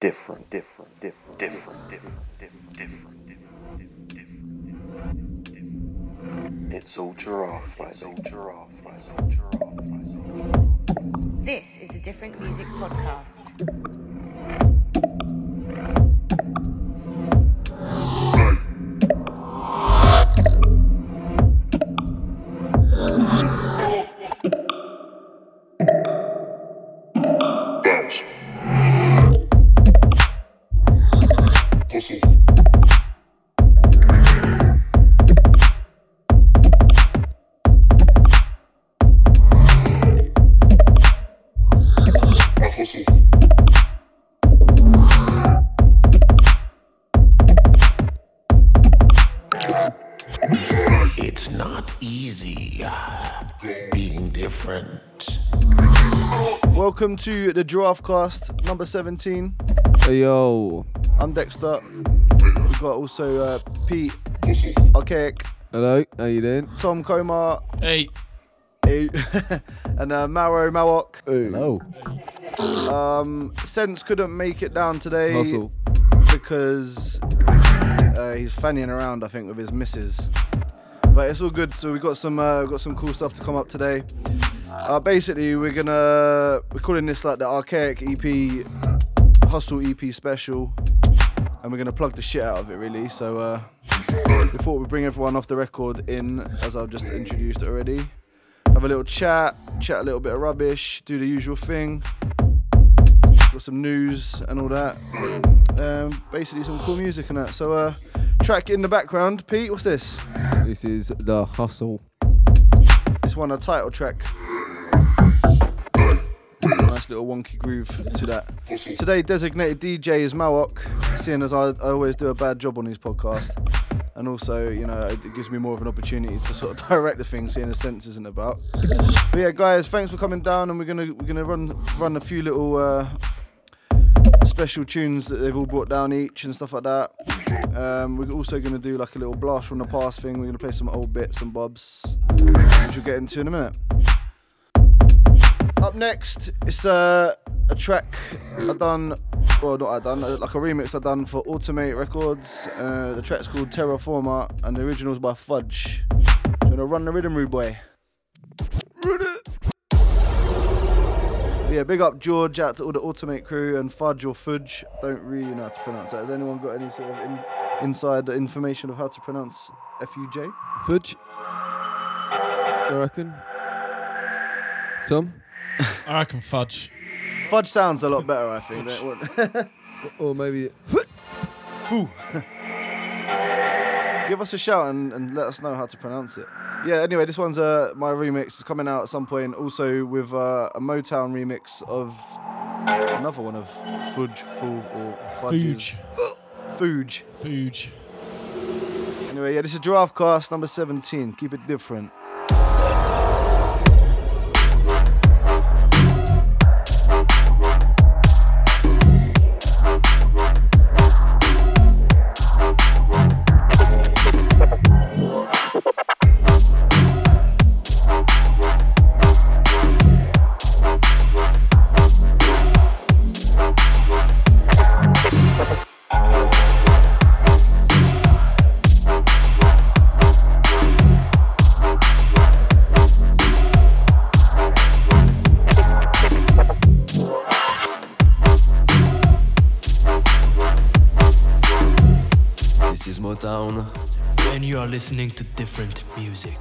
different, different, different, different, different, different, different, different, different, different. It's all giraffe, it's all giraffe, it's all giraffe, it's all giraffe. This is the Different Music Podcast. Welcome to the Giraffe Cast number 17. Hey yo, I'm Dexter. We've got also uh, Pete, Archaic, hello, how you doing? Tom Comar. Hey, Hey. and uh, Maro Mawok. Hello. Um, Sense couldn't make it down today Hustle. because uh, he's fannying around, I think, with his missus. But it's all good. So we've got some uh, got some cool stuff to come up today. Uh, basically, we're gonna we're calling this like the Archaic EP, Hustle EP special, and we're gonna plug the shit out of it really. So uh, we we'd bring everyone off the record in, as I've just introduced already. Have a little chat, chat a little bit of rubbish, do the usual thing. Got some news and all that. Um, basically some cool music and that. So uh, track in the background, Pete. What's this? This is the hustle. This one a title track. Nice little wonky groove to that. Today, designated DJ is Mawok, seeing as I, I always do a bad job on his podcast. And also, you know, it gives me more of an opportunity to sort of direct the thing, seeing the sense isn't about. But yeah, guys, thanks for coming down, and we're gonna we're gonna run run a few little uh, special tunes that they've all brought down each and stuff like that. Um, we're also gonna do like a little blast from the past thing. We're gonna play some old bits and bobs, which we'll get into in a minute. Up next, it's uh, a track I done, well not I done, uh, like a remix I done for Automate Records. Uh, the track's called Terraformer, and the original's by Fudge. Do you wanna run the rhythm, rude boy? Yeah, big up George out to all the Automate crew and Fudge or Fudge. Don't really know how to pronounce that. Has anyone got any sort of in, inside information of how to pronounce F U J? Fudge. I reckon. Tom? I reckon fudge. Fudge sounds a lot better, I think. don't it? Or maybe. Give us a shout and, and let us know how to pronounce it. Yeah, anyway, this one's uh, my remix. It's coming out at some point. Also with uh, a Motown remix of another one of Fudge, Fool, or Fudge. Fuge. Fuge. Fuge. Anyway, yeah, this is Giraffe Cast number 17. Keep it different. Motown. and you are listening to different music.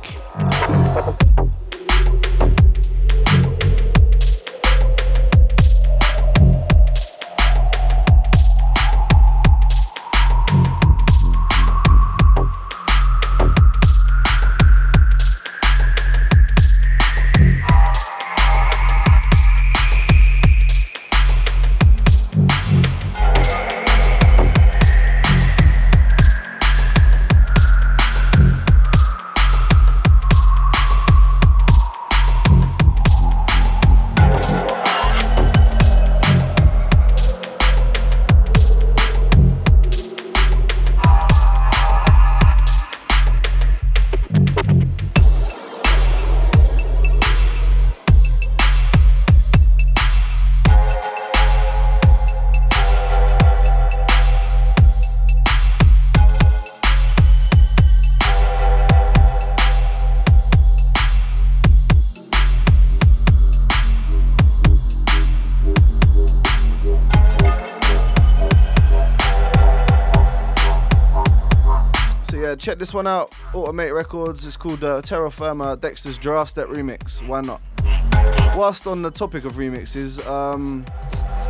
Check this one out. Automate Records. It's called uh, Terra Firma Dexter's Giraffe Step Remix. Why not? Whilst on the topic of remixes, um,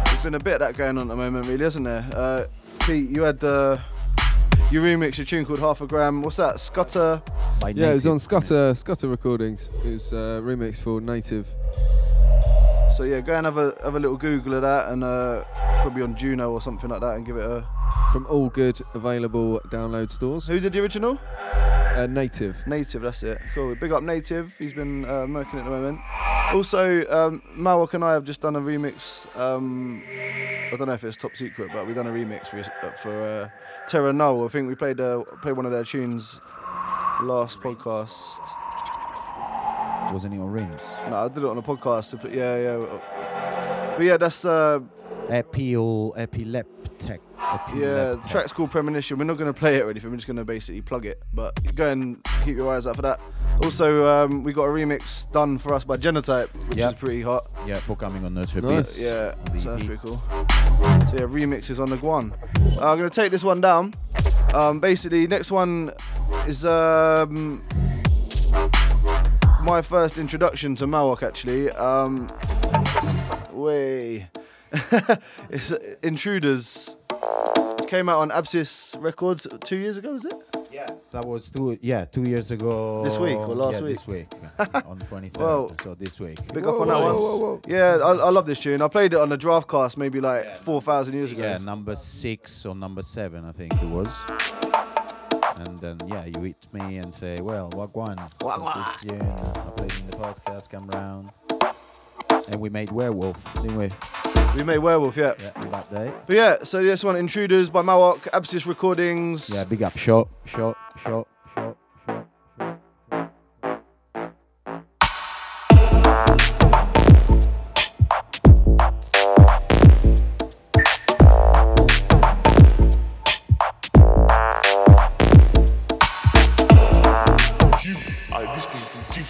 there's been a bit of that going on at the moment, really, hasn't there? Uh, Pete, you had the you remixed a tune called Half a Gram. What's that? Scutter. By Yeah, it was on Scutter Scutter Recordings. It was uh, remix for Native. So yeah, go and have a have a little Google of that, and uh, probably on Juno or something like that, and give it a. From all good available download stores. Who did the original? Uh, Native. Native, that's it. Cool. Big up Native. He's been uh, murking at the moment. Also, um, Mawok and I have just done a remix. Um, I don't know if it's top secret, but we've done a remix for uh, for uh, Terra Null. I think we played uh, played one of their tunes last podcast. Wasn't it on Rims? No, I did it on a podcast. But yeah, yeah. But yeah, that's uh, Epil, epileptic. yeah. The track's called Premonition. We're not going to play it or anything. We're just going to basically plug it. But go and keep your eyes out for that. Also, um, we got a remix done for us by Genotype, which Yeah. is pretty hot. Yeah, for coming on Nurture Nice. Beats. Yeah, on so that's pretty cool. So yeah, remixes on the Guan. Uh, I'm gonna take this one down. Um, basically, next one is um, my first introduction to Mawok. Actually, um, way it's uh, Intruders. Came out on Abscess Records two years ago, was it? Yeah, that was two. Yeah, two years ago. This week or last yeah, week? This week, on 23rd. Whoa. So this week. Big Whoa, up on that one. whoa, whoa. Yeah, I, I love this tune. I played it on the giraffe cast maybe like four thousand years ago. Yeah, number six or number seven, I think it was. And then yeah, you hit me and say, "Well, what one? What's this tune? I played in the podcast, come round." And we made Werewolf, didn't we? We made Werewolf, yeah. Yeah, on that day. But yeah, so this one, Intruders by Mawok, Abscess Recordings. Yeah, big up, shot, shot, shot.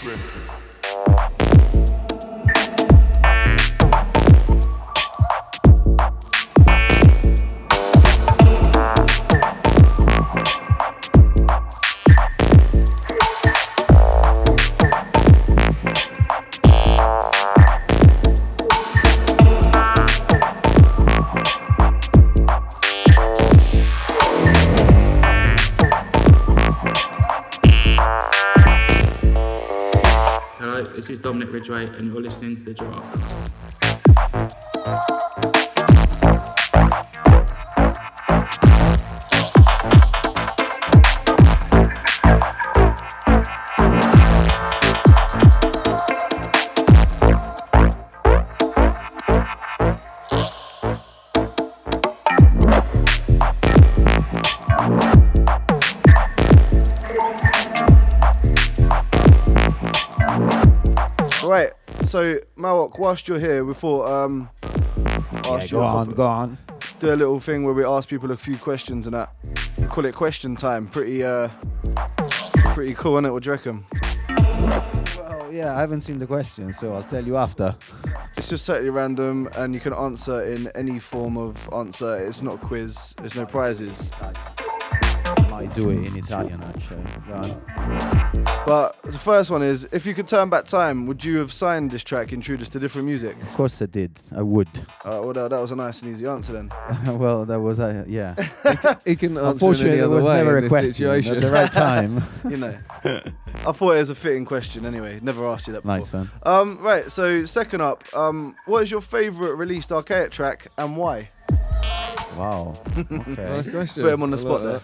Listening and you're listening to the Giraffe Cast. Whilst you're here, we thought um, Yeah, go on, go on. do a little thing where we ask people a few questions and that. Call it question time. Pretty, uh, pretty cool, isn't it? What do you reckon? Well, yeah, I haven't seen the question, so I'll tell you after. It's just totally random, and you can answer in any form of answer. It's not a quiz. There's no prizes. Might do it in Italian actually. Go on. But the first one is, if you could turn back time, would you have signed this track, Intruders, to different music? Of course I did. I would. Uh, well, that that was a nice and easy answer then. well, that was uh, yeah. He can answer Unfortunately, any there was way never a this question situation. at the right time. you know. I thought it was a fitting question anyway. Never asked you that before. nice one. Um, right, so second up, um, what is your favourite released archaic track and why? Wow. Okay. Nice question. Put him on the I spot like there.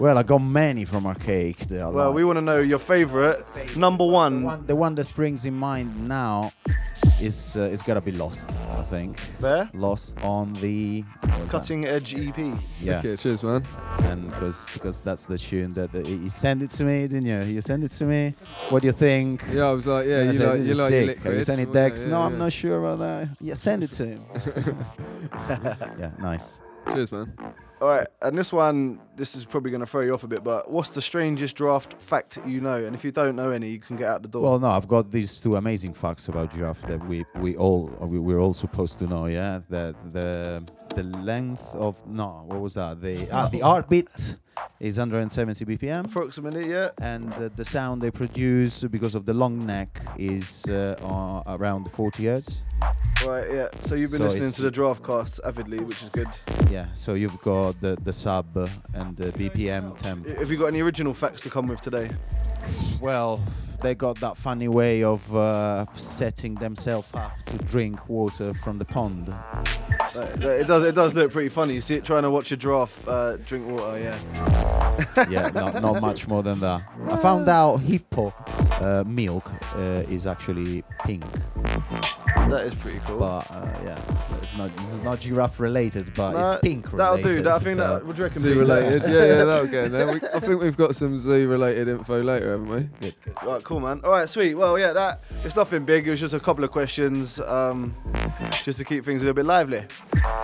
Well, I got many from Archaic. that Well, like. we want to know your favourite, number the one. one, the one that springs in mind now is uh, it's gotta be Lost. I think There, Lost on the what was that? Cutting Edge EP. Yeah, Okay, cheers, man. and because because that's the tune that the, you sent it to me, didn't you? You sent it to me. What do you think? Yeah, I was like, yeah, you said, like, this you like sick. liquid. Have you sent it wasn't Dex? Yeah, no, I'm not sure about that. Yeah, send it to him. yeah, nice. Cheers, man. All right, and this one, this is probably going to throw you off a bit, but what's the strangest draft fact you know? And if you don't know any, you can get out the door. Well, no, I've got these two amazing facts about giraffe that we we all we, we're all supposed to know. Yeah, that the the length of no, what was that? The ah, the heartbeat is 170 BPM. Approximately, yeah. And uh, the sound they produce because of the long neck is uh, uh, around 40 hertz. Right, yeah. So you've been So listening to the giraffe casts avidly, which is good. Yeah, so you've got the, the sub and the BPM temp. Have you got any original facts to come with today? Well, they got that funny way of uh, setting themselves up to drink water from the pond. Uh, it does. It does look pretty funny. You see it trying to watch a giraffe uh, drink water. Yeah. yeah, not, not much more than that. I found out hippo uh, milk uh, is actually pink. That is pretty cool. But uh, yeah, it's not, it's not giraffe related, but Nah, it's pink related. that'll do. That, I think so- that. What do you reckon? Zoo related. yeah, yeah, that'll get in there. We, I think we've got some zoo related info later, haven't we? Right, cool, man. All right, sweet. Well, yeah, that it's nothing big. It was just a couple of questions, um, just to keep things a little bit lively.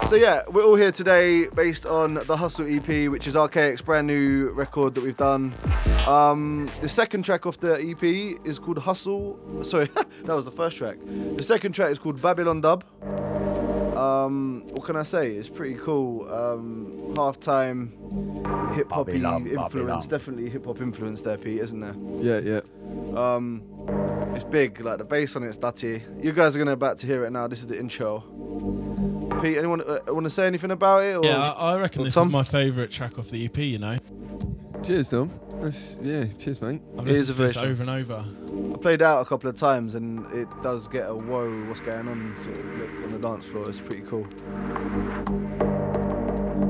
So yeah, we're all here today based on the Hustle EP, which is Archaic's brand new record that we've done. Um, the second track off the EP is called Hustle. Sorry, that was the first track. The second track is called Babylon Dub. Um, what can I say? It's pretty cool. Um, halftime hip hop influence, Babylon. definitely hip hop influence there, Pete, isn't there? Yeah, yeah. Um, it's big, like the bass on it's dirty. You guys are gonna about to hear it now. This is the intro. Pete, anyone uh, want to say anything about it? Or, Yeah, I, I reckon this Tom? is my favourite track off the EP. You know, Cheers, Tom. That's, yeah, cheers, mate. I've It is listened to this over and over. I played out a couple of times, and it does get a whoa, what's going on sort of look on the dance floor. It's pretty cool.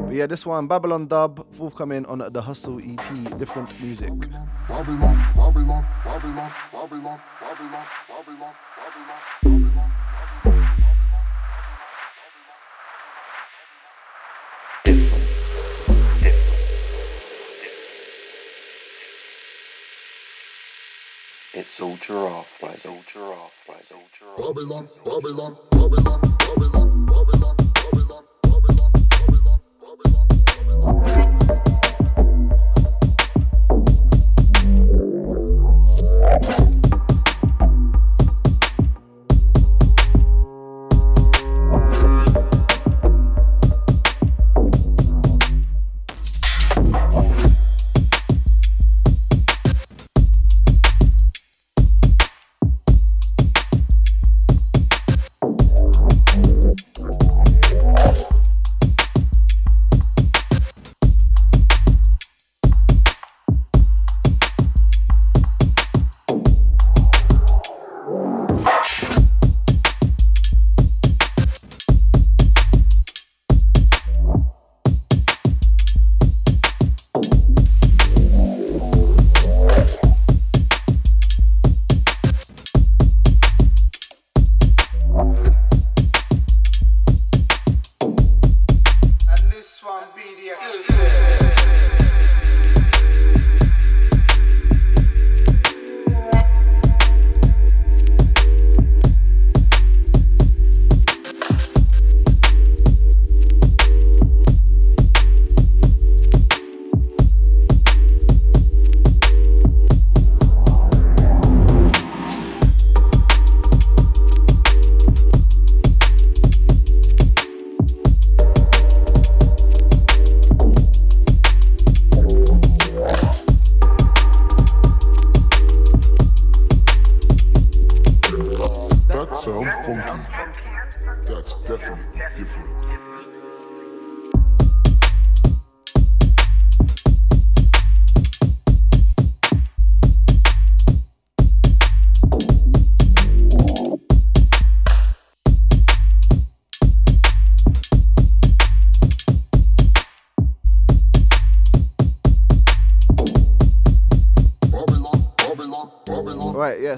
But yeah, this one, Babylon Dub, forthcoming on the Hustle EP, different music. Babylon, Babylon, Babylon, Babylon, Babylon, Babylon, Babylon. different, different, different. It's all giraffe, right? It's all giraffe, right? It's all giraffe. Babylon, Babylon, Babylon, Babylon, Babylon, Babylon, always on.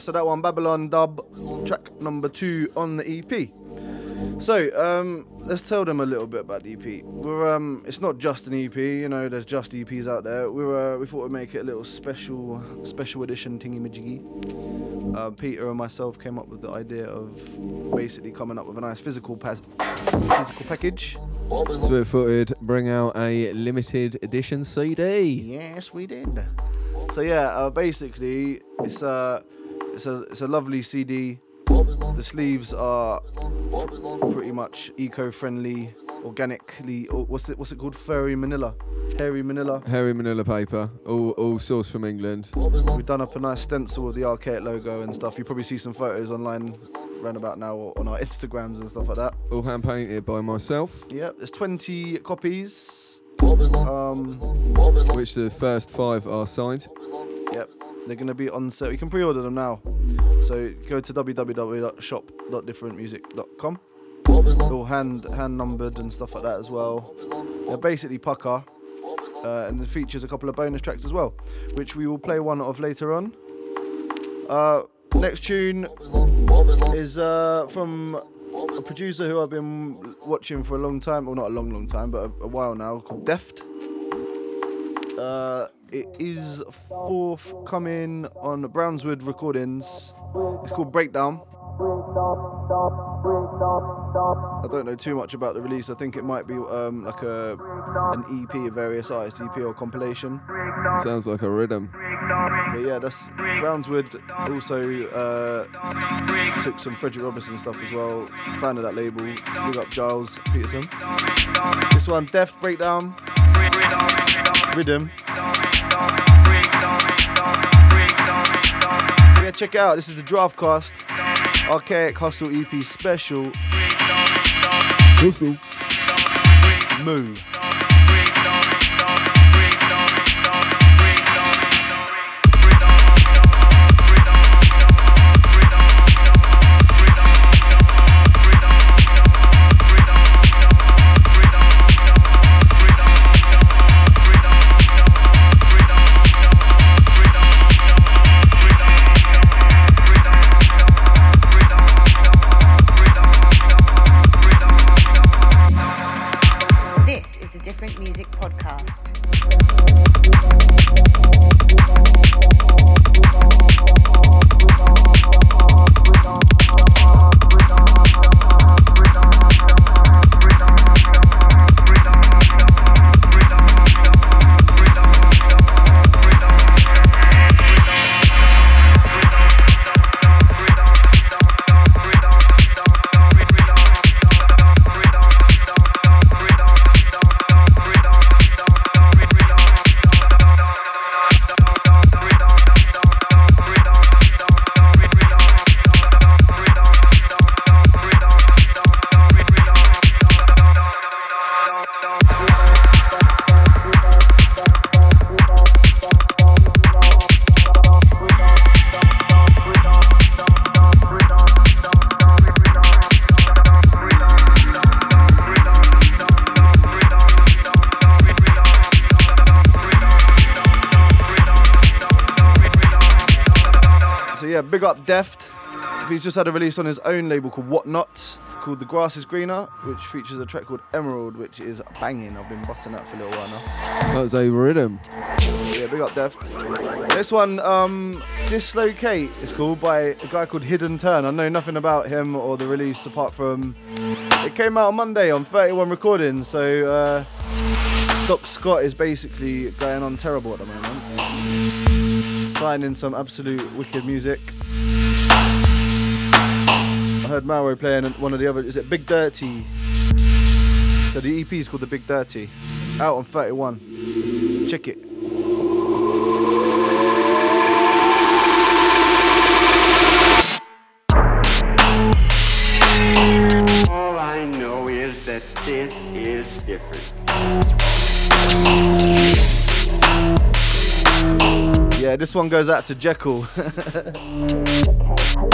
So that one, Babylon Dub, track number two on the EP. So, um, let's tell them a little bit about the EP. We're, um, it's not just an EP, you know, there's just EPs out there. We were, we thought we'd make it a little special, special edition tingy majiggy. Uh, Peter and myself came up with the idea of basically coming up with a nice physical, pas- physical package. So we thought we'd bring out a limited edition CD. Yes, we did. So yeah, uh, basically, it's a, it's a, it's a lovely CD. The sleeves are pretty much eco-friendly, organically. What's it? What's it called? Furry Manila, hairy Manila. Hairy Manila paper, all all sourced from England. We've done up a nice stencil with the arcade logo and stuff. You probably see some photos online, round about now, or on our Instagrams and stuff like that. All hand painted by myself, Yep, there's 20 copies. Um, which the first five are signed. They're gonna be on sale. You can pre-order them now. So go to www.shop.differentmusic.com. All hand hand numbered and stuff like that as well. They're basically pucker, uh, and it features a couple of bonus tracks as well, which we will play one of later on. Uh, next tune is uh, from a producer who I've been watching for a long time, well not a long long time, but a, a while now, called Deft. It is forthcoming on Brownswood Recordings. It's called Breakdown. I don't know too much about the release. I think it might be um, like a an EP of various artists, EP or compilation. Sounds like a rhythm. But yeah, that's Brownswood. Also uh, took some Frederick Robinson stuff as well. Fan of that label. Big up Gilles Peterson. This one, Deft Breakdown. Rhythm. Yeah, check it out. This is the Giraffe Cast. Archaic Hustle EP special. Hustle. Moo. Deft. He's just had a release on his own label called Whatnot, called The Grass Is Greener, which features a track called Emerald, which is banging. I've been busting that for a little while now. That was a rhythm. Yeah, big up Deft. This one, um, Dislocate, is called by a guy called Hidden Turn. I know nothing about him or the release apart from it came out on Monday on 31 Recordings. So uh, Doc Scott is basically going on terrible at the moment. Signing some absolute wicked music. I heard Mauro playing one of the other. Is it Big Dirty? So the EP is called The Big Dirty. Out on 31. Check it. All I know is that this is different. Yeah, this one goes out to Jekyll.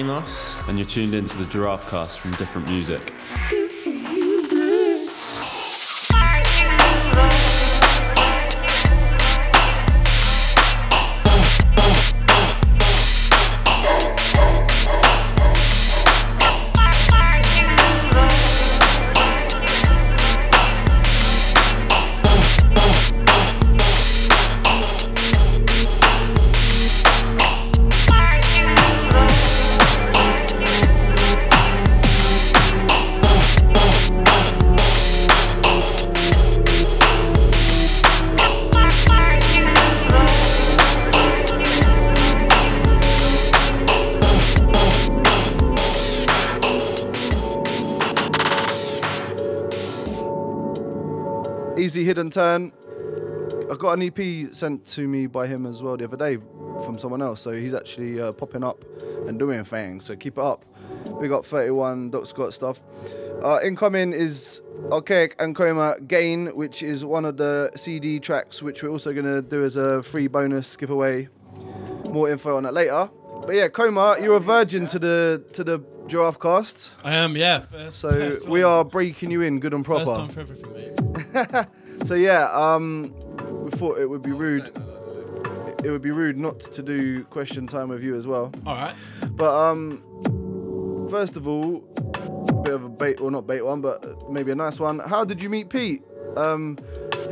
Amos. And you're tuned into the Giraffe Cast from Different Music. Hidden turn. I got an EP sent to me by him as well the other day from someone else. So he's actually uh, popping up and doing things. So keep it up. Big up 31 Doc Scott stuff. Uh, incoming is Archaic and Coma Gain, which is one of the CD tracks, which we're also going to do as a free bonus giveaway. More info on that later. But yeah, Coma, you're a virgin to the to the giraffe cast. I am, yeah. First- so first we are breaking you in good and proper. First time for everything, mate. so yeah, um, we thought it would be rude. It would be rude not to do question time with you as well. All right. But um, first of all, bit of a bait or not bait one, but maybe a nice one. How did you meet Pete? Um,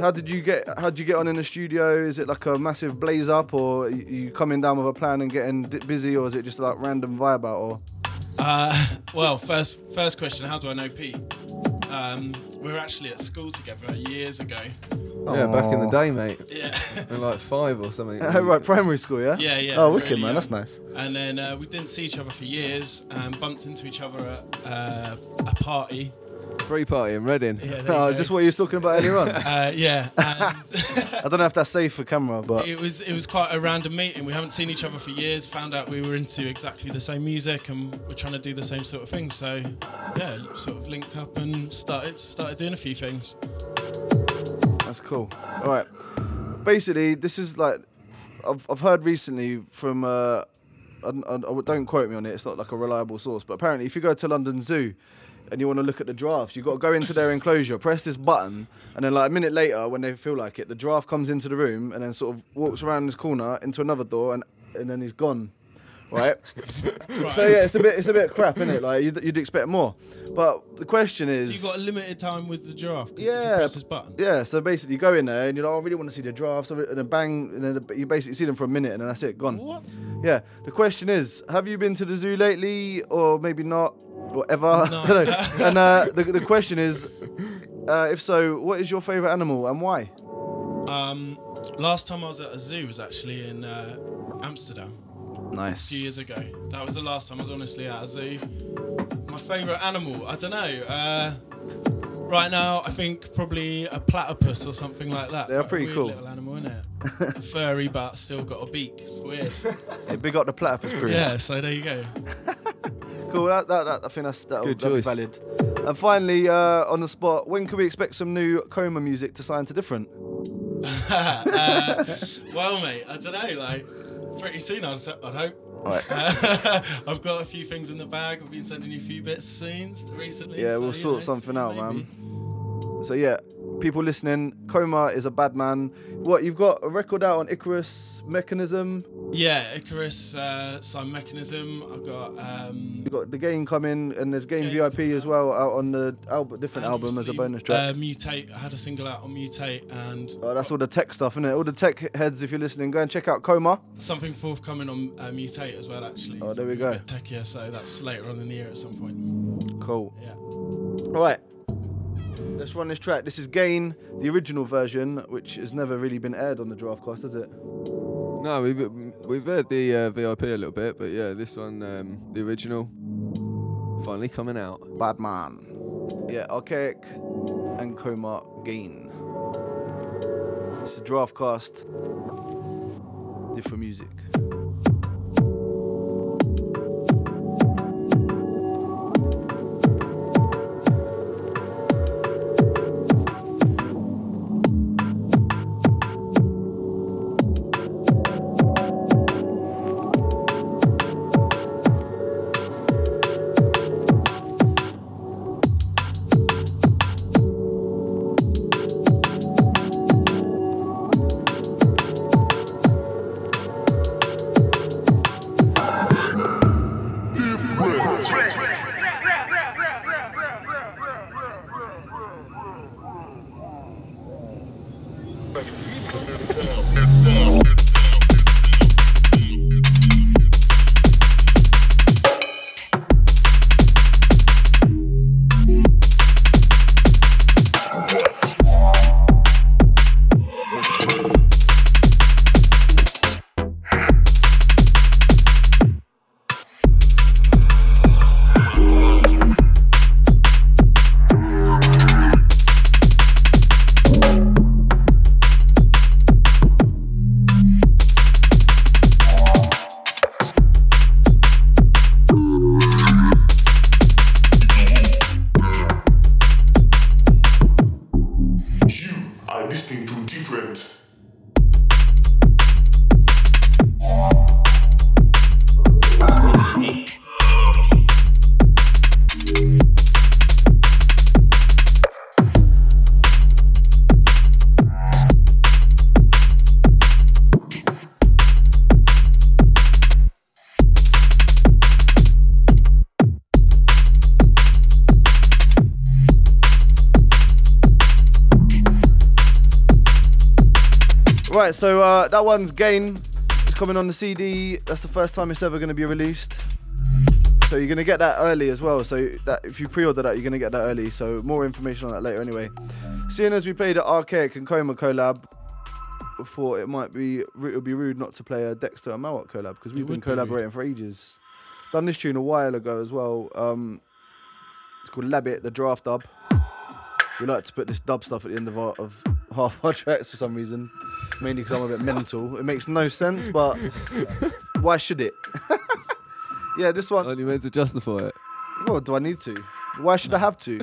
how did you get? How did you get on in the studio? Is it like a massive blaze up, or you you coming down with a plan and getting busy, or is it just like random vibe out? Or Uh, well, first first question: How do I know Pete? Um, we were actually at school together years ago. Yeah, back in the day, mate. Yeah. In like five or something. Oh, right, primary school, yeah. Yeah, yeah. Oh, wicked really man, that's nice. And then uh, we didn't see each other for years and bumped into each other at uh, a party. Free party in Reading. Yeah, there you Oh, is go. this what you were talking about earlier on? Uh, yeah. And I don't know if that's safe for camera, but it was it was quite a random meeting. We haven't seen each other for years. Found out we were into exactly the same music and we're trying to do the same sort of thing. So yeah, sort of linked up and started started doing a few things. That's cool. All right. Basically, this is like I've I've heard recently from uh, I, I, I- don't quote me on it. It's not like a reliable source, but apparently, if you go to London Zoo and you want to look at the draft, you've got to go into their enclosure, press this button, and then like a minute later, when they feel like it, the draft comes into the room and then sort of walks around this corner into another door, and and then he's gone. Right? So yeah, it's a bit it's a bit crap, isn't it? Like you'd, you'd expect more, but the question is, So you got a limited time with the giraffe. yeah, press this button. yeah. So basically, you go in there and you're like, oh, I really want to see the drafts, and then bang, and then you basically see them for a minute, and then that's it, gone. What? Yeah. The question is, have you been to the zoo lately, or maybe not, or ever? No. and uh, the the question is, uh, if so, what is your favorite animal and why? Um, last time I was at a zoo was actually in uh, Amsterdam. Nice. A few years ago. That was the last time I was honestly at a zoo. My favourite animal, I don't know. Uh, right now, I think probably a platypus or something like that. They're Quite a pretty weird cool. little animal, isn't it? Furry, but still got a beak. It's weird. Hey, big up the platypus crew. yeah, so there you go. Cool. That, that, that I think that's that'll, Good that'll be choice. valid. And finally, uh, on the spot, when can we expect some new Coma music to sign to different? uh, well, mate, I don't know. Like, pretty soon, I'd, I'd hope. Right. Uh, I've got a few things in the bag. I've been sending you a few bits soon recently. Yeah, so, we'll sort know, something out, maybe. man. So yeah, people listening, Coma is a bad man. What you've got a record out on Icarus Mechanism. Yeah, Icarus, uh, some mechanism. I've got. Um, You've got the game coming, and there's game VIP as well out on the different and album as a bonus track. Uh, Mutate. I had a single out on Mutate and oh, that's all the tech stuff, isn't it? All the tech heads, if you're listening, go and check out Coma. something forthcoming on uh, Mutate as well, actually. Oh, there we go. techier, so that's later on in the year at some point. Cool. Yeah. All right. Let's run this track. This is Gain, the original version, which has never really been aired on the Giraffe Cast, has it? No, we've we've heard the uh, VIP a little bit, but yeah, this one, um, the original, finally coming out. Bad man. Yeah, Archaic and Coma Gain. It's a Giraffe Cast. Different music. So uh, that one's Gain. It's coming on the CD. That's the first time it's ever going to be released. So you're going to get that early as well. So that if you pre-order that, you're going to get that early. So more information on that later anyway. Seeing as we played the Archaic and Coma collab, before it might be it would be rude not to play a Dexter and Mawak collab because we've It been would be collaborating for ages. Done this tune a while ago as well. Um, it's called Labbit, the draft dub. We like to put this dub stuff at the end of our, of half our tracks for some reason, mainly because I'm a bit mental. It makes no sense, but why should it? yeah, this one. Only meant to justify it. Well, do I need to? Why should I have to?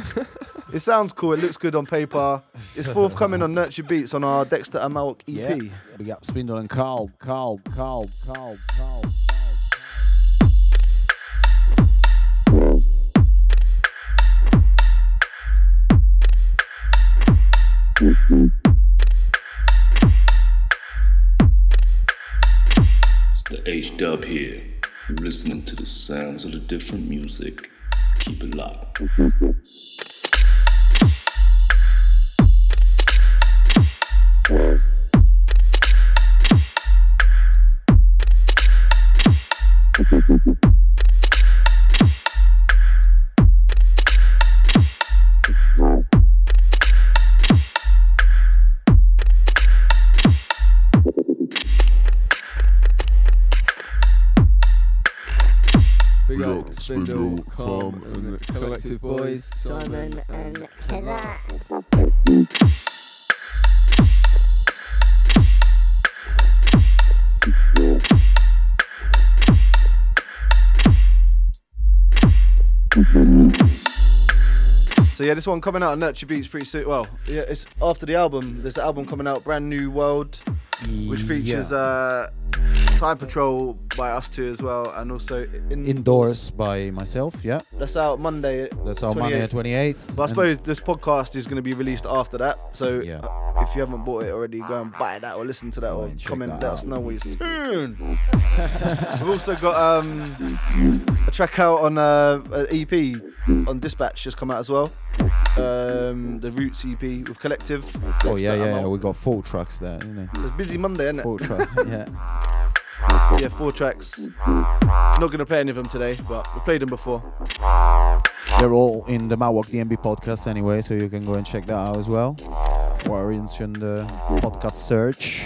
it sounds cool. It looks good on paper. It's forthcoming on Nurture Beats on our Dexter E EP. Yeah. We got Spindle and Carl, Carl, Carl, Carl, Carl. It's the H Dub here. You're listening to the sounds of the different music. Keep it locked. Big Spindle, Com, and the Collective Boys. Simon and Heather. So yeah, this one coming out on Nurture Beats pretty soon. Well, yeah, it's after the album. There's an album coming out, Brand New World, which features uh, Time Patrol by us two as well, and also in, Indoors by myself, yeah. That's out Monday. That's out Monday the 28th. But I suppose this podcast is going to be released after that. So uh, if you haven't bought it already, go and buy that or listen to that or comment, let us know what soon. We've also got um, a track out on uh, an EP on Dispatch just come out as well. Um, the Roots EP with Collective. Oh yeah, yeah, Ammo. we got four tracks there, isn't it? So it's busy Monday, isn't it? Four tracks, yeah. Yeah, four tracks. Not gonna play any of them today, but we played them before. They're all in the Mawak DMB podcast anyway, so you can go and check that out as well. Or in the podcast search.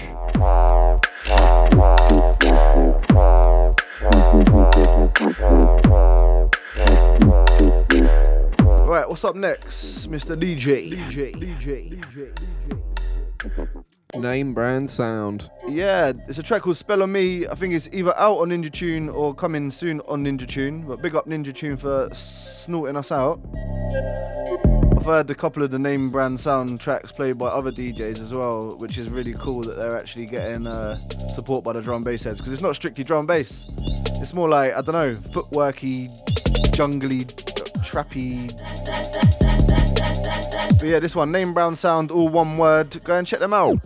Right, what's up next, Mr. DJ? DJ, DJ, DJ. Name brand sound. Yeah, it's a track called Spell on Me. I think it's either out on Ninja Tune or coming soon on Ninja Tune. But big up Ninja Tune for snorting us out. I've heard a couple of the name brand sound tracks played by other DJs as well, which is really cool that they're actually getting uh, support by the drum bass heads because it's not strictly drum bass. It's more like I don't know, footworky, jungly, trappy. But yeah, this one, name brown sound, all one word. Go and check them out.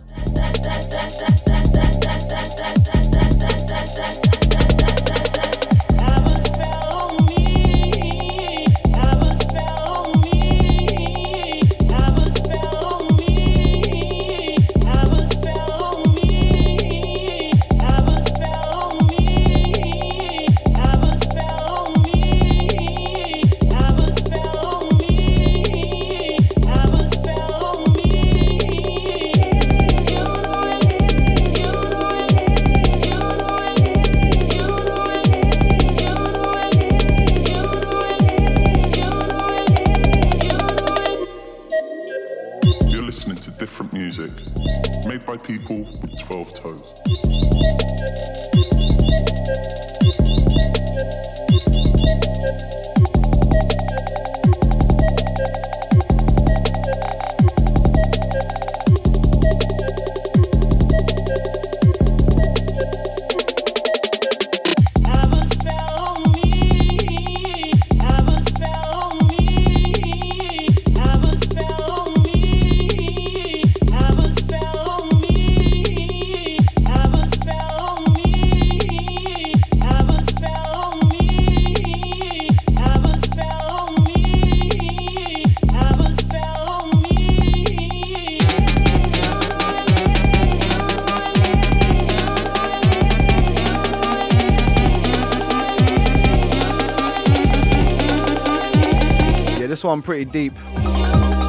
This one pretty deep.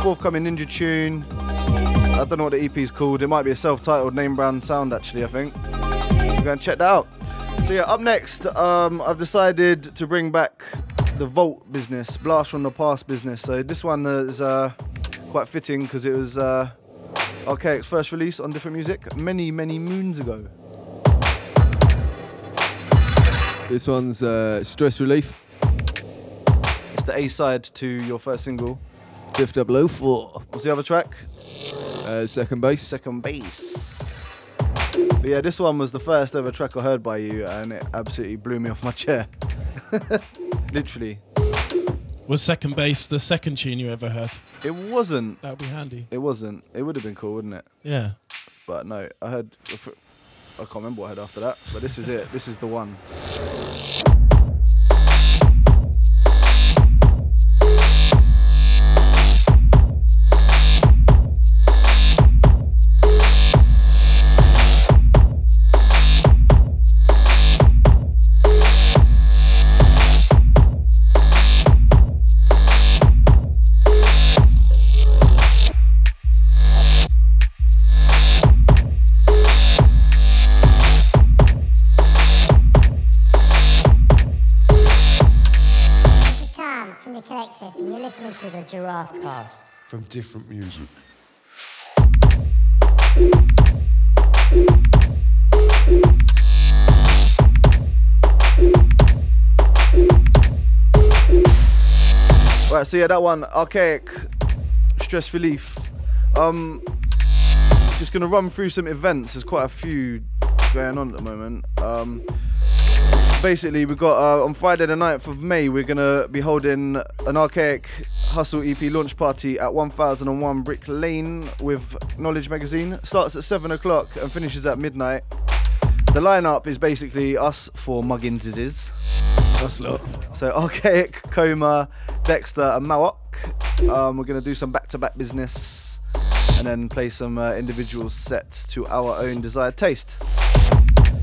Forthcoming Ninja tune. I don't know what the EP is called. It might be a self-titled name brand sound actually. I think. Go and check that out. So yeah, up next, um, I've decided to bring back the Vault business, Blast from the Past business. So this one is uh, quite fitting because it was uh, Archaic's first release on different music many, many moons ago. This one's uh, Stress Relief. It's the A side to your first single. Diff 004. What's the other track? Uh, second base. Second base. But yeah, this one was the first ever track I heard by you, and it absolutely blew me off my chair. Literally. Was second base the second tune you ever heard? It wasn't. That would be handy. It wasn't. It would have been cool, wouldn't it? Yeah. But no, I heard. I can't remember what I heard after that, but this is it. This is the one. Listening to the Giraffe Cast. From different music. Right, so yeah, that one, archaic, stress relief. Um, just gonna run through some events. There's quite a few going on at the moment. Um, basically, we've got uh, on Friday the 9th of May, we're gonna be holding an archaic hustle EP launch party at 1001 Brick Lane with Knowledge Magazine. Starts at seven o'clock and finishes at midnight. The lineup is basically us for Mugginses. Us lot. So Archaic, Coma, Dexter, and Mawok. Um, we're gonna do some back-to-back business, and then play some uh, individual sets to our own desired taste.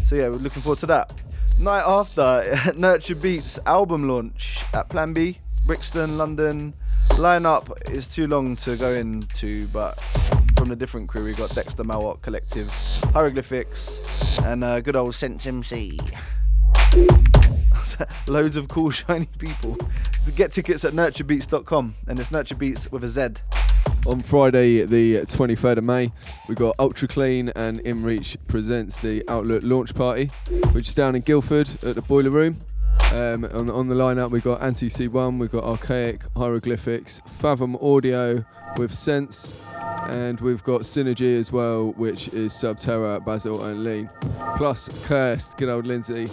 So yeah, we're looking forward to that. Night after, Nurture Beats album launch at Plan B, Brixton, London. Lineup is too long to go into, but from the different crew, we got Dexter Mawok Collective, Hieroglyphics, and uh, good old Sense MC. Loads of cool, shiny people. Get tickets at nurturebeats.com, and it's nurturebeats with a Z. On Friday, the 23rd of May, we've got Ultra Clean and InReach presents the Outlook launch party, which is down in Guildford at the Boiler Room. Um, on, on the lineup, we've got Anti C1, we've got Archaic, Hieroglyphics, Fathom Audio with Sense, and we've got Synergy as well, which is Subterra, Basil, and Lean. Plus, Cursed, good old Lindsay.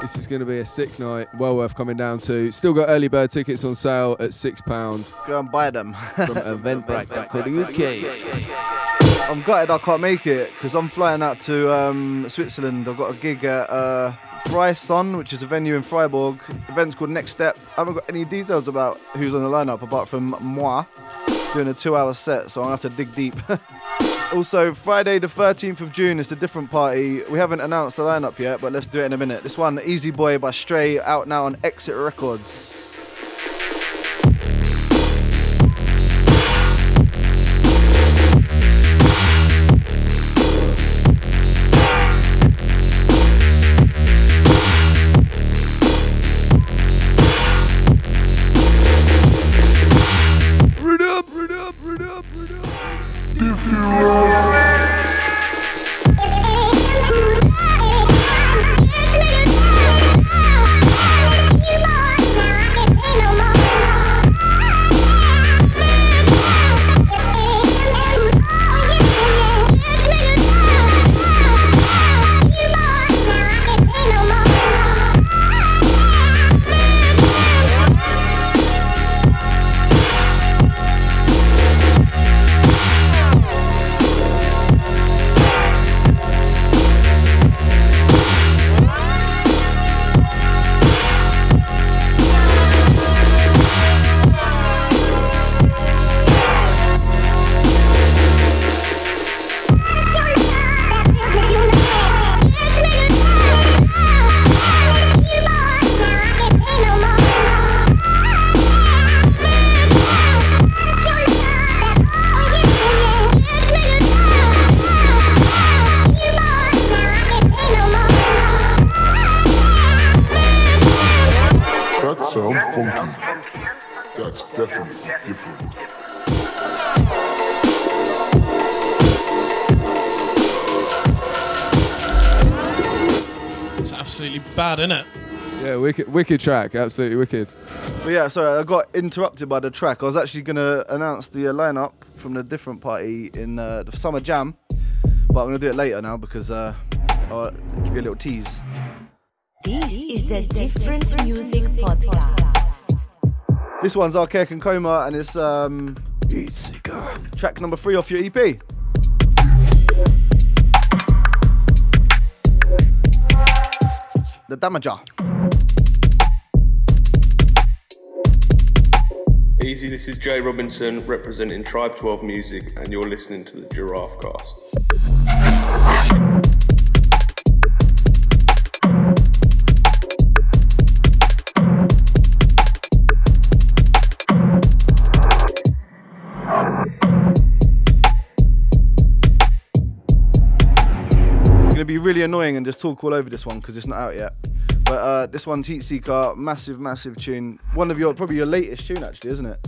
This is going to be a sick night, well worth coming down to. Still got early bird tickets on sale at £6 Go and buy them. from eventbrite.co.uk. I'm gutted I can't make it because I'm flying out to um, Switzerland. I've got a gig at uh, Freison, which is a venue in Freiburg. Event's called Next Step. I haven't got any details about who's on the lineup apart from moi doing a two-hour set, so I'm gonna have to dig deep. also, Friday the 13th of June is a different party. We haven't announced the lineup yet, but let's do it in a minute. This one, Easy Boy by Stray, out now on Exit Records. Wicked, wicked track, absolutely wicked. But yeah, sorry, I got interrupted by the track. I was actually gonna announce the uh, lineup from the different party in uh, the summer jam, but I'm gonna do it later now because uh, I'll give you a little tease. This is the Different Music Podcast. This one's Archaic and Coma, and it's um, track number three off your EP. The Damager. Easy, this is Jay Robinson representing Tribe 12 Music, and you're listening to the Giraffe Cast. gonna be really annoying and just talk all over this one because it's not out yet. But uh, this one's Heat Seeker, massive, massive tune. One of your probably your latest tune actually, isn't it?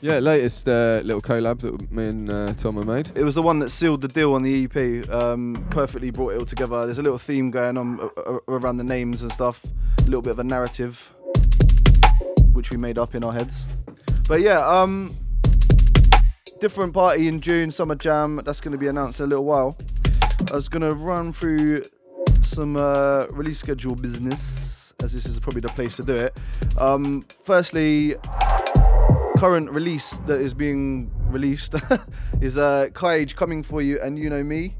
Yeah, latest uh, little collab that me and uh, Tom have made. It was the one that sealed the deal on the EP. Um, perfectly brought it all together. There's a little theme going on around the names and stuff. A little bit of a narrative, which we made up in our heads. But yeah, um, different party in June, Summer Jam. That's going to be announced in a little while. I was going to run through some uh, release schedule business, as this is probably the place to do it. Um, firstly, current release that is being released is uh, Cage Coming For You and You Know Me,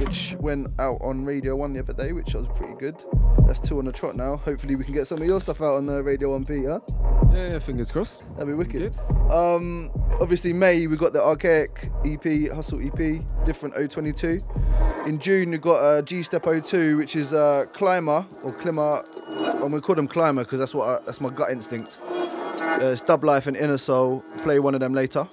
which went out on Radio 1 the other day, which was pretty good. That's two on the trot now. Hopefully, we can get some of your stuff out on uh, Radio 1P, huh? Yeah, yeah, fingers crossed. That'd be wicked. Um, obviously, May we got the Archaic EP, Hustle EP, different 022. In June we got uh, G Step 02, which is uh, Climber or Climber. I'm gonna call them Climber because that's what I, that's my gut instinct. Uh, it's Dub Life and Inner Soul. Play one of them later.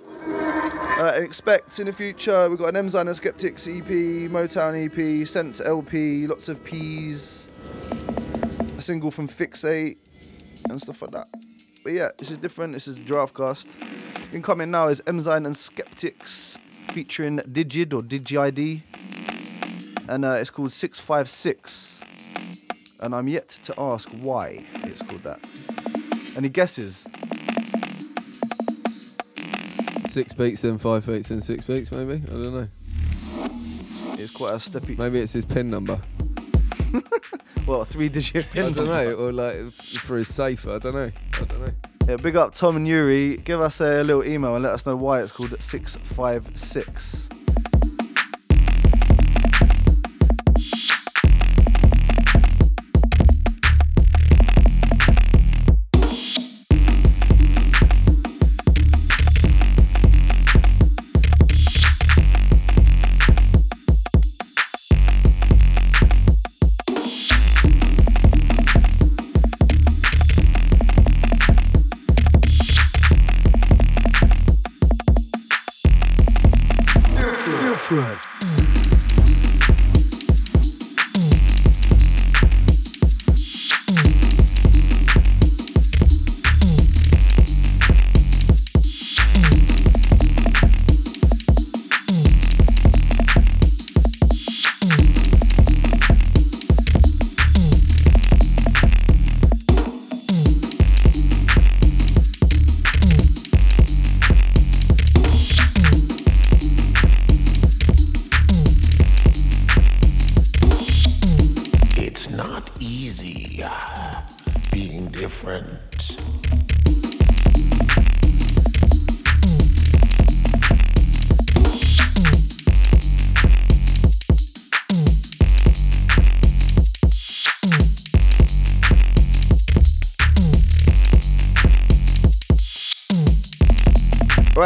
Uh, and expect in the future we've got an Emzine and Skeptics EP, Motown EP, Sense LP, lots of P's, a single from Fixate, and stuff like that. But yeah, this is different. This is Draftcast. Incoming now is Emzine and Skeptics featuring Digid or DigiID. And uh, it's called 656. And I'm yet to ask why it's called that. Any guesses? Six beats, then five beats, then six beats, maybe? I don't know. It's quite a steppy. Maybe it's his pin number. Well, a three digit pin. I don't know, or like for his safe. I don't know. I don't know. Yeah, big up Tom and Yuri. Give us a little email and let us know why it's called 656.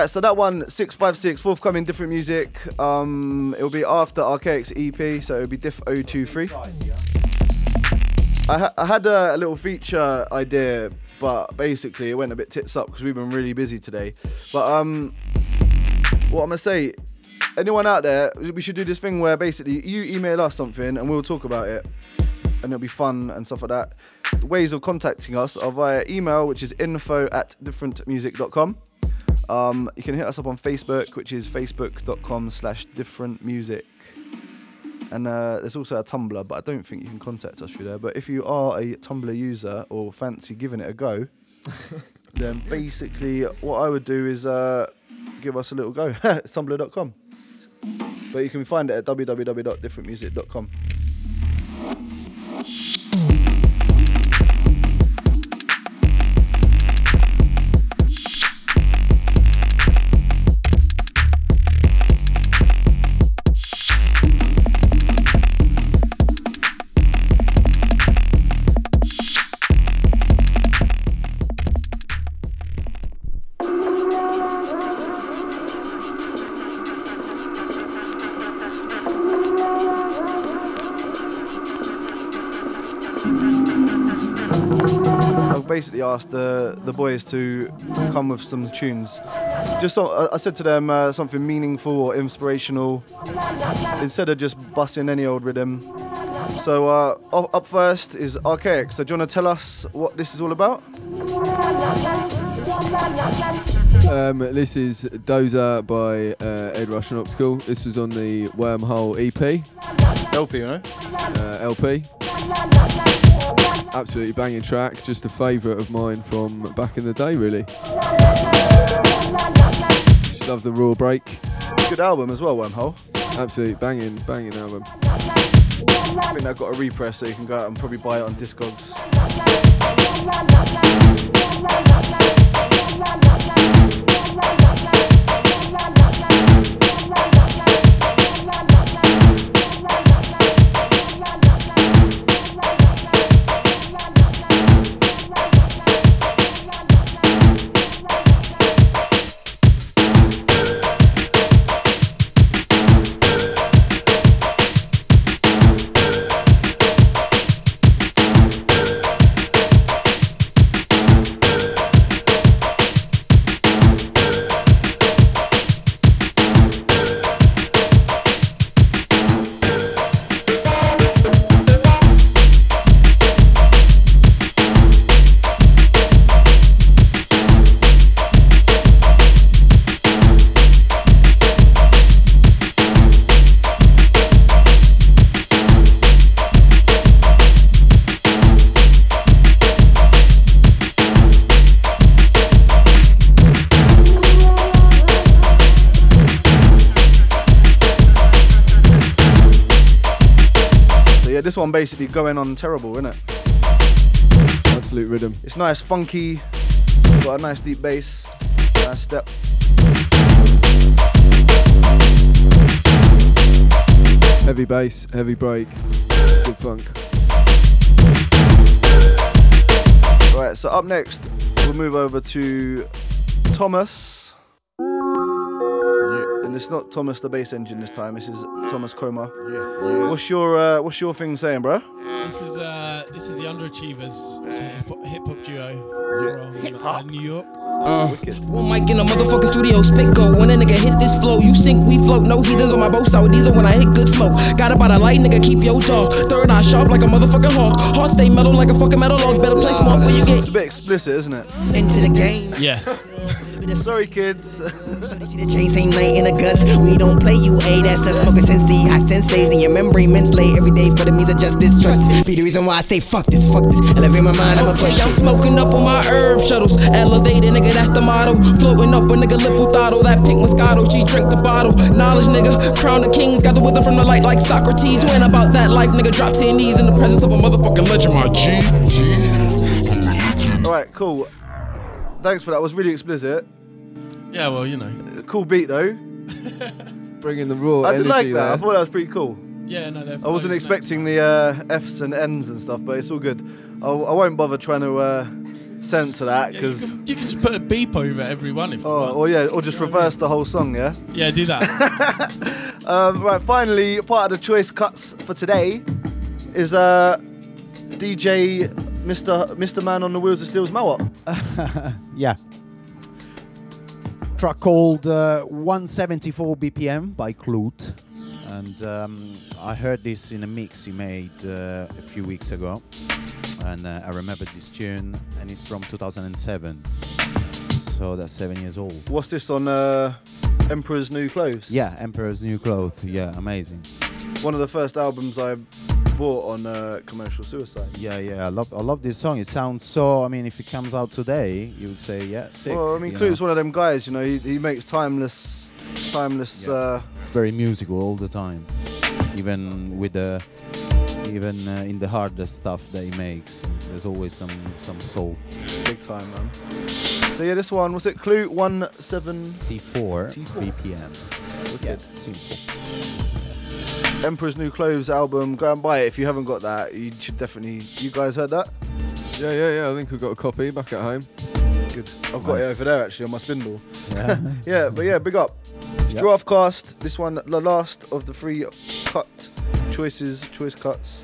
Right, so that one, 656, forthcoming different music. Um, it'll be after Archaic's EP, so it'll be Diff 023. I, ha- I had a, a little feature idea, but basically it went a bit tits up because we've been really busy today. But um, what I'm gonna say, anyone out there, we should do this thing where basically you email us something and we'll talk about it. and it'll be fun and stuff like that. Ways of contacting us are via email, which is info at differentmusic.com. Um, you can hit us up on Facebook, which is facebook.com slash differentmusic. And uh, there's also a Tumblr, but I don't think you can contact us through there. But if you are a Tumblr user or fancy giving it a go, then basically what I would do is uh, give us a little go. it's tumblr.com. But you can find it at www.differentmusic.com. asked the the boys to come with some tunes. Just so, I- said to them uh, something meaningful or inspirational instead of just busting any old rhythm. So uh, up first is Archaic. So do you want to tell us what this is all about? Um, this is Dozer by uh, Ed Rush and Optical. This was on the Wormhole EP. LP, you know? Uh, LP. Absolutely banging track. Just a favourite of mine from back in the day, really. Just love the raw break. Good album as well, Wormhole. Absolutely banging, banging album. I think they've got a repress, so you can go out and probably buy it on Discogs. One basically going on terrible, isn't it? Absolute rhythm. It's nice, funky, got a nice deep bass, nice step. Heavy bass, heavy break, good funk. Right, so up next, we'll move over to Thomas. And it's not Thomas the bass engine this time. This is Thomas Coma. Yeah, What's your uh, What's your thing saying, bro? This is uh, this is the Underachievers, hip hop, hip hop duo from uh, New York. Uh, one mic in a motherfucking studio, spit go. When a nigga hit this flow, you sink, we float. No heaters on my boat, sour diesel when I hit good smoke. Got about a light, nigga, keep your jaw. Third eye sharp like a motherfucking hawk. Heart stay metal like a fucking metal log. Better place more where you get It's a bit explicit, isn't it? into the game. Yes. Sorry, kids. The chain same night in the guts. We don't play you, A. That's a smoker sensei. High senseis in your memory mentally every day for the means of just distrust. Be the reason why I say fuck this, fuck this. Elevate my mind, I'ma push I'm smoking up on my herb shuttles. Elevate Elevated, nigga, that's the motto. Floating up a nigga lip with throttle. That pink Moscato, she drink the bottle. Knowledge, nigga. Crown of kings. Got the wisdom from the light like Socrates. Went about that life, nigga. Drop to your knees in the presence of a motherfucking legend, my G. G. All right, cool. Thanks for that. It was really explicit. Yeah, well, you know. Cool beat though. Bringing the raw I did energy like that. there. I thought that was pretty cool. Yeah, no, they're I wasn't expecting the uh, Fs and Ns and stuff, but it's all good. I'll, I won't bother trying to uh, censor that because. You can just put a beep over every one if you Oh, want. or yeah, or just reverse the whole song, yeah. Yeah, do that. Um, right, finally, part of the choice cuts for today is uh, DJ Mr. Mr. Man on the Wheels of Steel's Mawok. yeah. Track called uh, 174 BPM by Clute. and um, I heard this in a mix he made uh, a few weeks ago, and uh, I remember this tune, and it's from 2007, so that's seven years old. What's this on uh, Emperor's New Clothes? Yeah, Emperor's New Clothes. Yeah, amazing. One of the first albums I bought on uh, Commercial Suicide. Yeah, yeah, I love, I love this song. It sounds so. I mean, if it comes out today, you would say, yeah, sick. Well, I mean, Clute's know. one of them guys. You know, he, he makes timeless, timeless. Uh, It's very musical all the time, even with the, even uh, in the hardest stuff that he makes. There's always some some soul. big time, man. So yeah, this one was it Clute one seven T4 T4. BPM. Yeah, simple. Emperor's New Clothes album. Go and buy it if you haven't got that. You should definitely. You guys heard that? Yeah, yeah, yeah. I think I've got a copy back at home. Good. I've got it over there actually on my spindle. Yeah. yeah, but yeah, big up. It's Yep. Giraffe Cast. This one, the last of the three cut choices, choice cuts.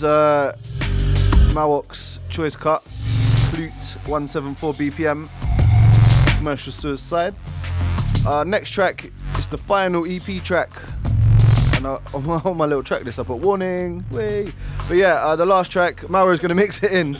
Podcast. Uh, Mawok's choice cut, Clute 174 BPM, Commercial Suicide. Uh, next track is the final EP track. And uh, on, my, on my little track list, I put warning, wait. But yeah, uh, the last track, Mauro's gonna mix it in.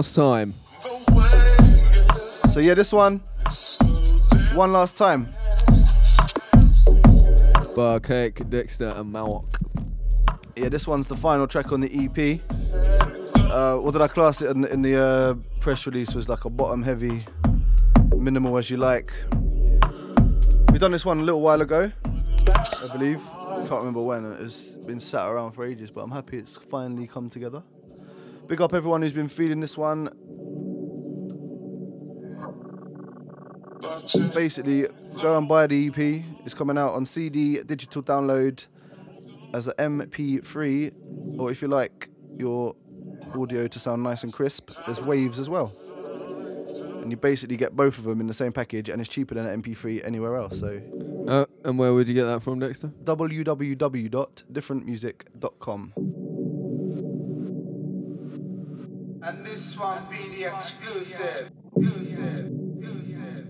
Last time. So yeah, this one, one last time. Archaic, Dexter, and Mawok. Yeah, this one's the final track on the EP. Uh, what did I class it in, in the uh, press release? Was like a bottom heavy, minimal as you like. We done this one a little while ago, I believe. Can't remember when. It's been sat around for ages, but I'm happy it's finally come together. Big up everyone who's been feeling this one. Basically, go and buy the EP. It's coming out on CD, digital download, as an MP3, or if you like your audio to sound nice and crisp, there's waves as well. And you basically get both of them in the same package, and it's cheaper than an MP3 anywhere else. So Uh, and where would you get that from, Dexter? www.differentmusic.com. this one be the exclusive. Exclusive. Exclusive.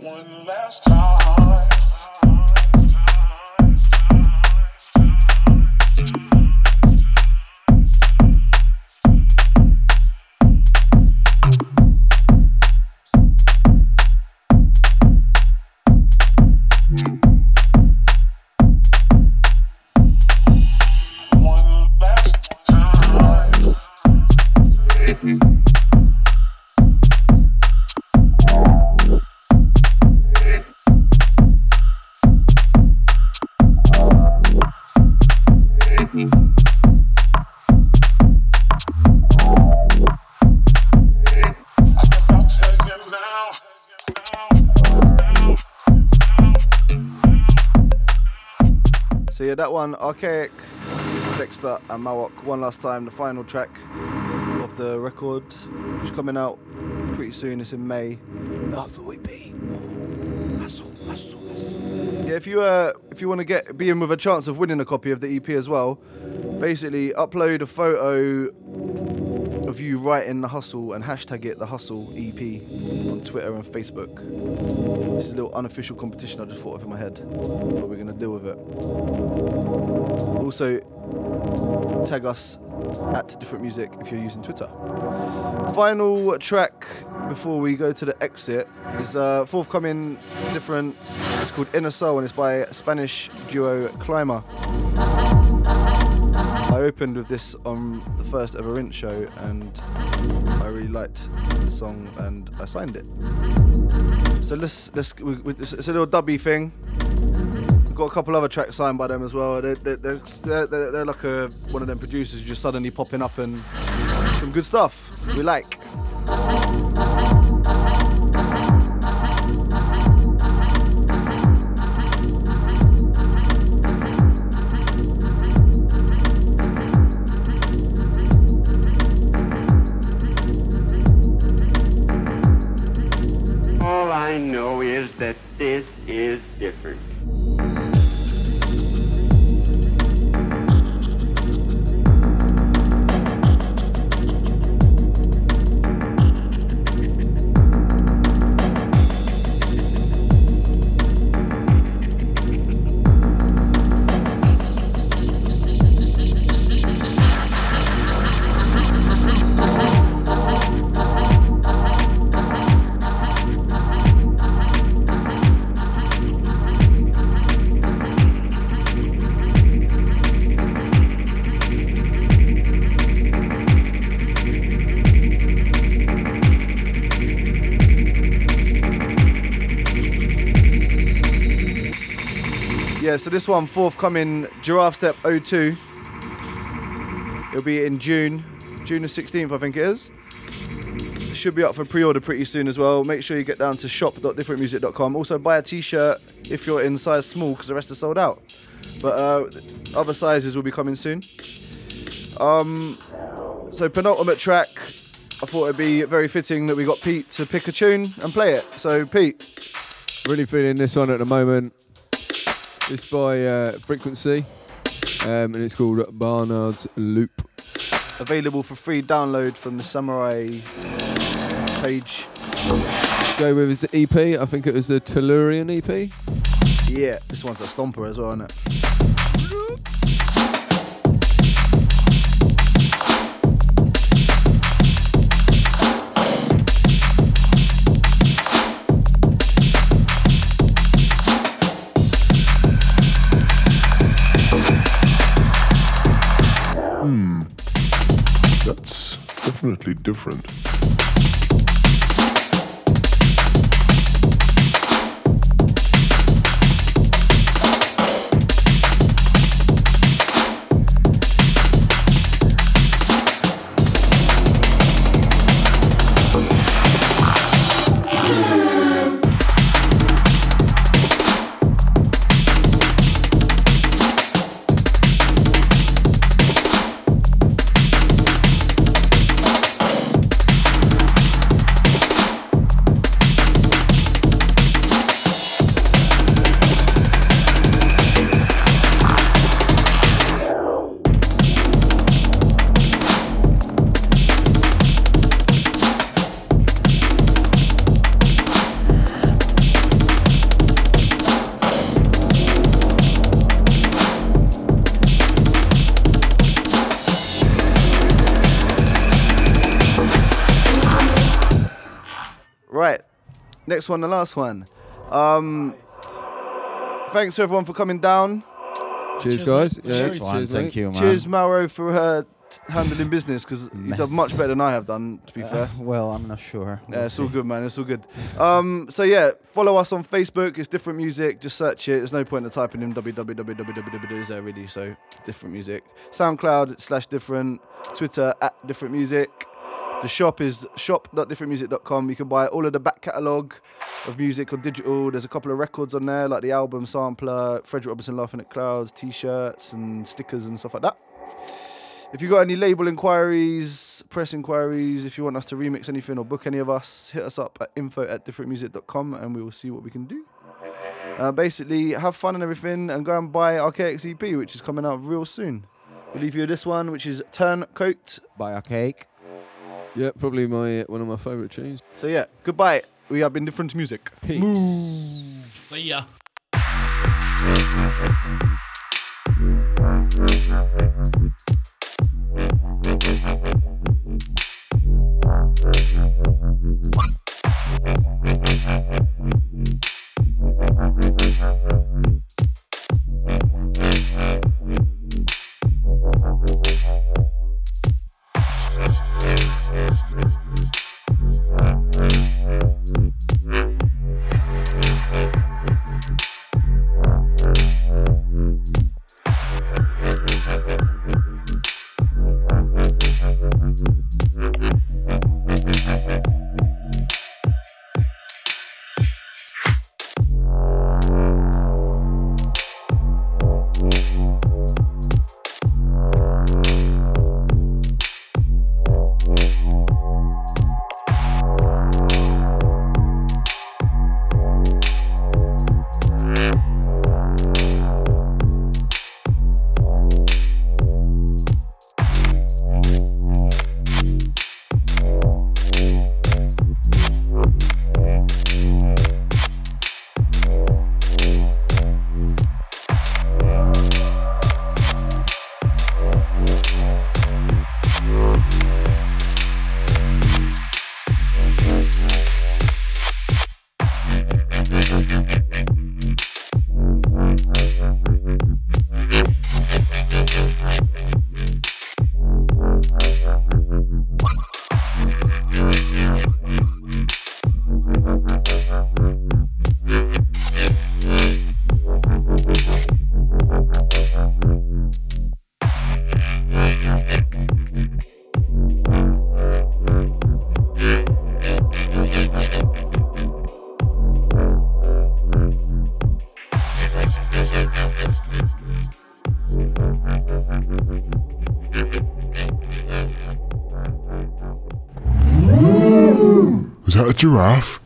One last time. That one, Archaic, Dexter, and Mawok. One last time, the final track of the record, which is coming out pretty soon. It's in May. That's the EP. Yeah, if you uh, if you want to get be in with a chance of winning a copy of the EP as well, basically upload a photo of you writing the hustle and hashtag it the hustle EP on Twitter and Facebook. This is a little unofficial competition I just thought of in my head, but we're gonna deal with it. Also, tag us at different music if you're using Twitter. Final track before we go to the exit is uh, forthcoming different. It's called Inner Soul and it's by Spanish duo Climber. Opened with this on the first ever Int show and I really liked the song and I signed it. So let's let's we, we, it's a little dubby thing. We've got a couple other tracks signed by them as well. They're, they're, they're, they're, they're like a, one of them producers just suddenly popping up and some good stuff we like. This is different. Yeah, so this one forthcoming Giraffe Step 02. It'll be in June, June the 16th, I think it is. It should be up for pre-order pretty soon as well. Make sure you get down to shop.differentmusic.com. Also buy a t-shirt if you're in size small because the rest are sold out. But uh, other sizes will be coming soon. Um, so penultimate track. I thought it'd be very fitting that we got Pete to pick a tune and play it. So Pete, Really feeling this one at the moment. It's by uh, Frequency, um, and it's called Barnard's Loop. available for free download from the Samurai page. Go with his EP. I think it was the Tellurian EP. Yeah, this one's a stomper as well, isn't it? Definitely different. Next one, the last one. Um, thanks to everyone for coming down. Cheers, guys. mate. Cheers, man. cheers, Thank you, man. Cheers, Mauro, for uh, t- handling business because you've done much better than I have done. To be fair. Uh, well, I'm not sure. Yeah, it's all good, man. It's all good. Um, so yeah, follow us on Facebook. It's different music. Just search it. There's no point in typing in www. Is there really? So different music. SoundCloud slash different. Twitter at different music. The shop is shop.differentmusic.com. You can buy all of the back catalogue of music on digital. There's a couple of records on there, like the album sampler, Frederick Robinson Laughing at Clouds, t-shirts and stickers and stuff like that. If you've got any label inquiries, press inquiries, if you want us to remix anything or book any of us, hit us up at info at differentmusic.com and we will see what we can do. Uh, basically, have fun and everything and go and buy Archaic EP, which is coming out real soon. We'll leave you with this one, which is Turncoat by Archaic. Yeah, probably my uh, one of my favourite tunes. So yeah, goodbye. We have been different music. Peace. See ya. Was that Thank you. A giraffe?